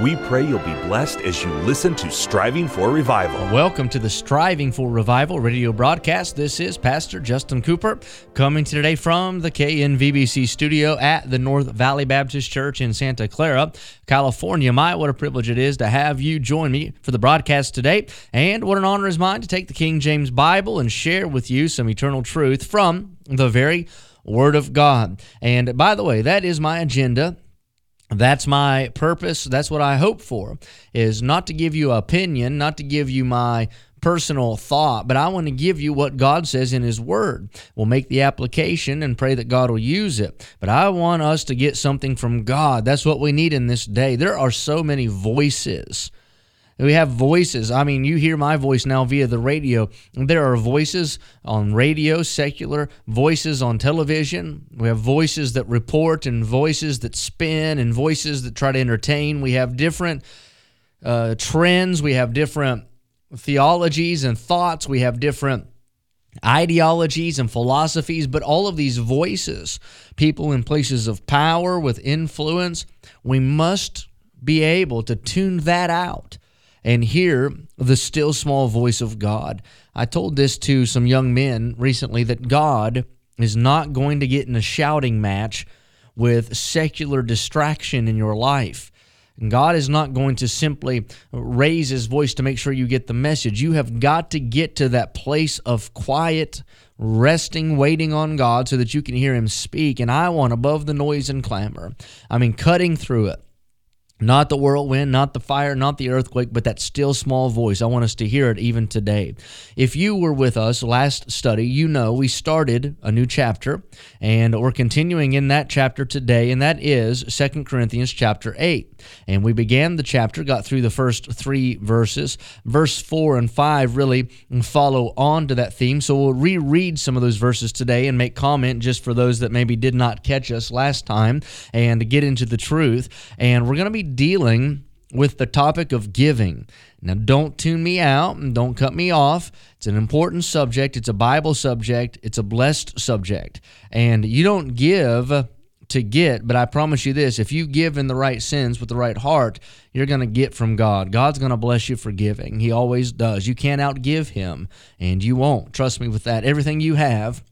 we pray you'll be blessed as you listen to Striving for Revival. Welcome to the Striving for Revival radio broadcast. This is Pastor Justin Cooper coming to today from the KNVBC studio at the North Valley Baptist Church in Santa Clara, California. My, what a privilege it is to have you join me for the broadcast today. And what an honor is mine to take the King James Bible and share with you some eternal truth from the very Word of God. And by the way, that is my agenda that's my purpose. That's what i hope for is not to give you opinion not to give you my personal thought but i want to give you what god says in his word. We'll make the application and pray that god will use it. But i want us to get something from god. That's what we need in this day. There are so many voices we have voices. I mean, you hear my voice now via the radio. There are voices on radio, secular, voices on television. We have voices that report and voices that spin and voices that try to entertain. We have different uh, trends. We have different theologies and thoughts. We have different ideologies and philosophies, but all of these voices, people in places of power with influence, we must be able to tune that out and hear the still small voice of God. I told this to some young men recently that God is not going to get in a shouting match with secular distraction in your life. God is not going to simply raise his voice to make sure you get the message. You have got to get to that place of quiet, resting, waiting on God so that you can hear him speak. And I want above the noise and clamor. I mean, cutting through it not the whirlwind, not the fire, not the earthquake, but that still small voice. I want us to hear it even today. If you were with us last study, you know we started a new chapter and we're continuing in that chapter today, and that is Second Corinthians chapter 8. And we began the chapter, got through the first three verses. Verse 4 and 5 really follow on to that theme. So we'll reread some of those verses today and make comment just for those that maybe did not catch us last time and get into the truth. And we're going to be dealing with the topic of giving. Now, don't tune me out and don't cut me off. It's an important subject, it's a Bible subject, it's a blessed subject. And you don't give to get, but I promise you this if you give in the right sense with the right heart, you're going to get from God. God's going to bless you for giving. He always does. You can't outgive Him, and you won't. Trust me with that. Everything you have,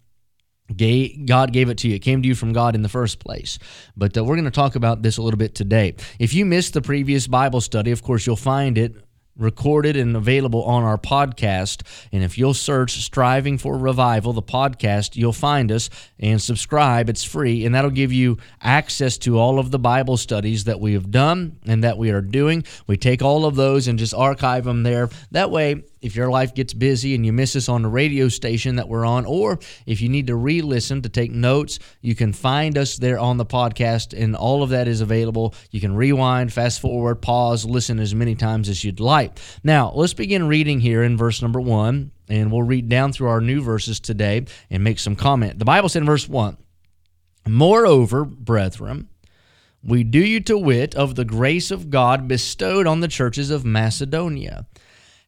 God gave it to you. It came to you from God in the first place. But uh, we're going to talk about this a little bit today. If you missed the previous Bible study, of course, you'll find it recorded and available on our podcast. And if you'll search Striving for Revival, the podcast, you'll find us and subscribe. It's free, and that'll give you access to all of the Bible studies that we have done and that we are doing. We take all of those and just archive them there. That way, if your life gets busy and you miss us on the radio station that we're on, or if you need to re listen to take notes, you can find us there on the podcast, and all of that is available. You can rewind, fast forward, pause, listen as many times as you'd like. Now, let's begin reading here in verse number one, and we'll read down through our new verses today and make some comment. The Bible said in verse one, Moreover, brethren, we do you to wit of the grace of God bestowed on the churches of Macedonia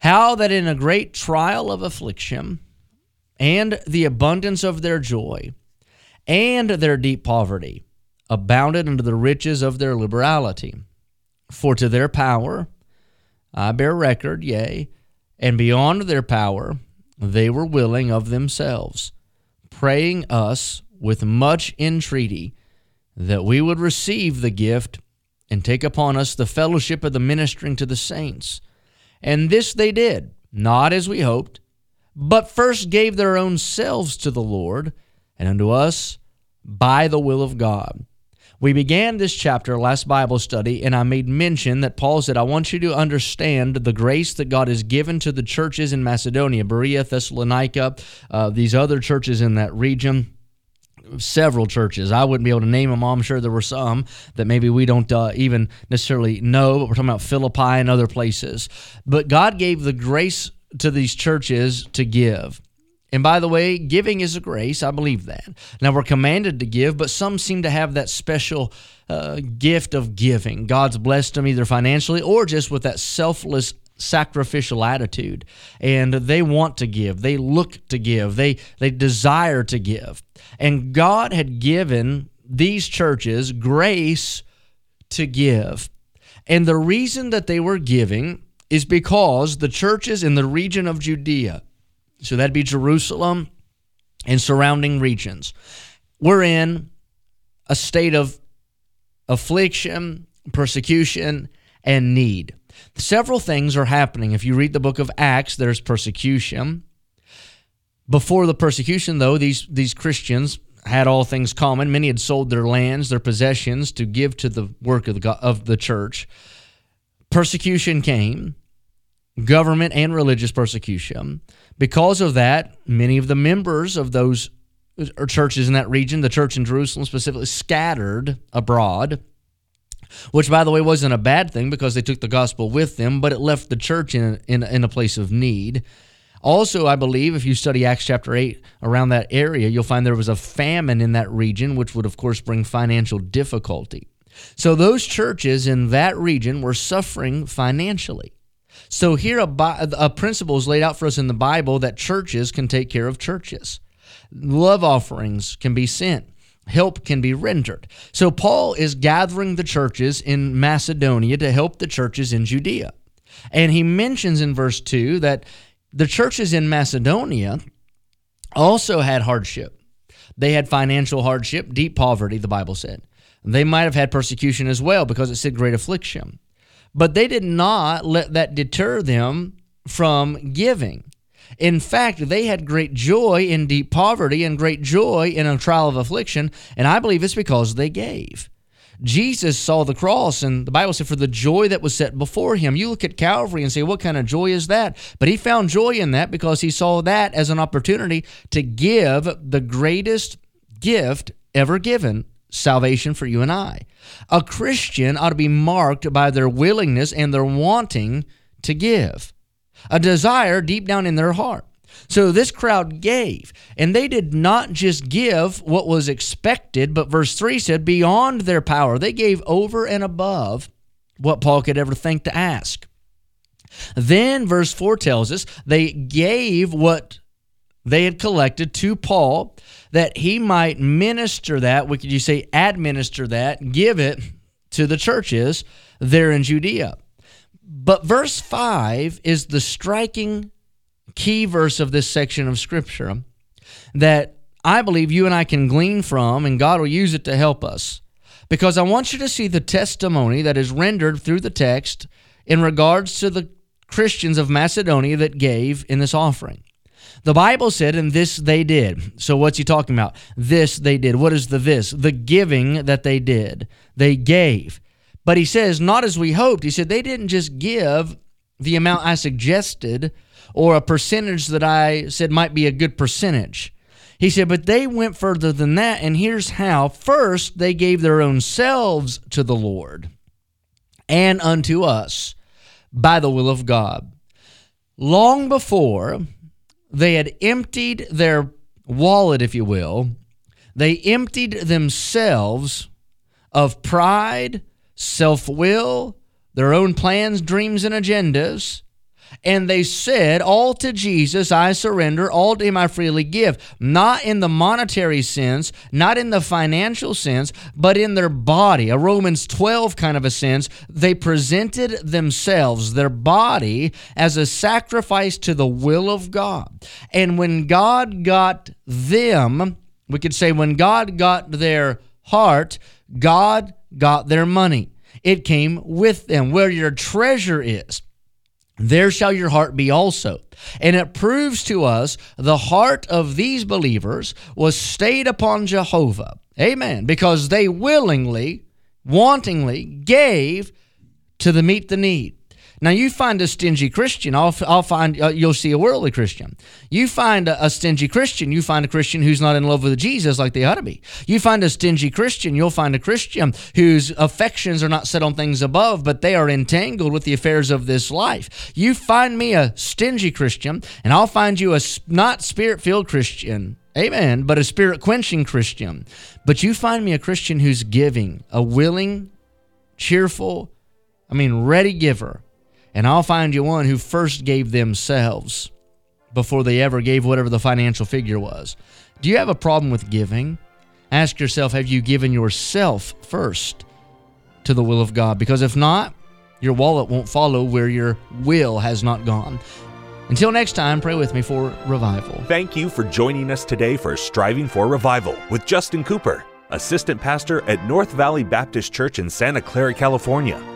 how that in a great trial of affliction and the abundance of their joy and their deep poverty abounded unto the riches of their liberality. For to their power I bear record, yea, and beyond their power they were willing of themselves, praying us with much entreaty that we would receive the gift and take upon us the fellowship of the ministering to the saints and this they did, not as we hoped, but first gave their own selves to the Lord and unto us by the will of God. We began this chapter last Bible study, and I made mention that Paul said, I want you to understand the grace that God has given to the churches in Macedonia, Berea, Thessalonica, uh, these other churches in that region several churches. I wouldn't be able to name them all. I'm sure there were some that maybe we don't uh, even necessarily know, but we're talking about Philippi and other places. But God gave the grace to these churches to give. And by the way, giving is a grace. I believe that. Now, we're commanded to give, but some seem to have that special uh, gift of giving. God's blessed them either financially or just with that selfless sacrificial attitude and they want to give they look to give they they desire to give and god had given these churches grace to give and the reason that they were giving is because the churches in the region of judea so that'd be jerusalem and surrounding regions We're in a state of affliction persecution and need Several things are happening. If you read the book of Acts, there's persecution. Before the persecution, though, these, these Christians had all things common. Many had sold their lands, their possessions to give to the work of the, of the church. Persecution came, government and religious persecution. Because of that, many of the members of those uh, churches in that region, the church in Jerusalem specifically, scattered abroad which by the way wasn't a bad thing because they took the gospel with them but it left the church in, in, in a place of need. Also i believe if you study acts chapter 8 around that area you'll find there was a famine in that region which would of course bring financial difficulty. So those churches in that region were suffering financially so here a, a principle is laid out for us in the bible that churches can take care of churches love offerings can be sent help can be rendered. So Paul is gathering the churches in Macedonia to help the churches in Judea. And he mentions in verse 2 that the churches in Macedonia also had hardship. They had financial hardship, deep poverty, the Bible said. They might have had persecution as well because it said great affliction. But they did not let that deter them from giving. In fact, they had great joy in deep poverty and great joy in a trial of affliction, and I believe it's because they gave. Jesus saw the cross, and the Bible said, for the joy that was set before him. You look at Calvary and say, what kind of joy is that? But he found joy in that because he saw that as an opportunity to give the greatest gift ever given salvation for you and I. A Christian ought to be marked by their willingness and their wanting to give a desire deep down in their heart. So this crowd gave, and they did not just give what was expected, but verse 3 said, beyond their power. They gave over and above what Paul could ever think to ask. Then verse 4 tells us they gave what they had collected to Paul that he might minister that, what could you say, administer that, give it to the churches there in Judea. But verse 5 is the striking key verse of this section of Scripture that I believe you and I can glean from, and God will use it to help us. Because I want you to see the testimony that is rendered through the text in regards to the Christians of Macedonia that gave in this offering. The Bible said, and this they did. So, what's he talking about? This they did. What is the this? The giving that they did. They gave. But he says, not as we hoped. He said, they didn't just give the amount I suggested or a percentage that I said might be a good percentage. He said, but they went further than that, and here's how. First, they gave their own selves to the Lord and unto us by the will of God. Long before they had emptied their wallet, if you will, they emptied themselves of pride, self will, their own plans, dreams, and agendas. And they said, All to Jesus I surrender, all to Him I freely give. Not in the monetary sense, not in the financial sense, but in their body. A Romans 12 kind of a sense. They presented themselves, their body, as a sacrifice to the will of God. And when God got them, we could say, when God got their heart, God got their money. It came with them. Where your treasure is, there shall your heart be also. And it proves to us the heart of these believers was stayed upon Jehovah. Amen. Because they willingly, wantingly gave to the meet the need. Now, you find a stingy Christian, I'll, I'll find uh, you'll see a worldly Christian. You find a, a, stingy Christian, you find a Christian who's not in love with Jesus like they ought to be. You find a stingy Christian, you'll find a Christian whose affections are not set on things above, but they are entangled with the affairs of this life. You find me a stingy Christian, and I'll find you a not spirit filled Christian. Amen. But a spirit quenching Christian. But you find me a Christian who's giving, a willing, cheerful, I mean, ready giver and I'll find you one who first gave themselves before they ever gave whatever the financial figure was. Do you have a problem with giving? Ask yourself have you given yourself first to the will of God? Because if not, your wallet won't follow where your will has not gone. Until next time, pray with me for revival. Thank you for joining us today for Striving for Revival with Justin Cooper, Assistant Pastor at North Valley Baptist Church in Santa Clara, California.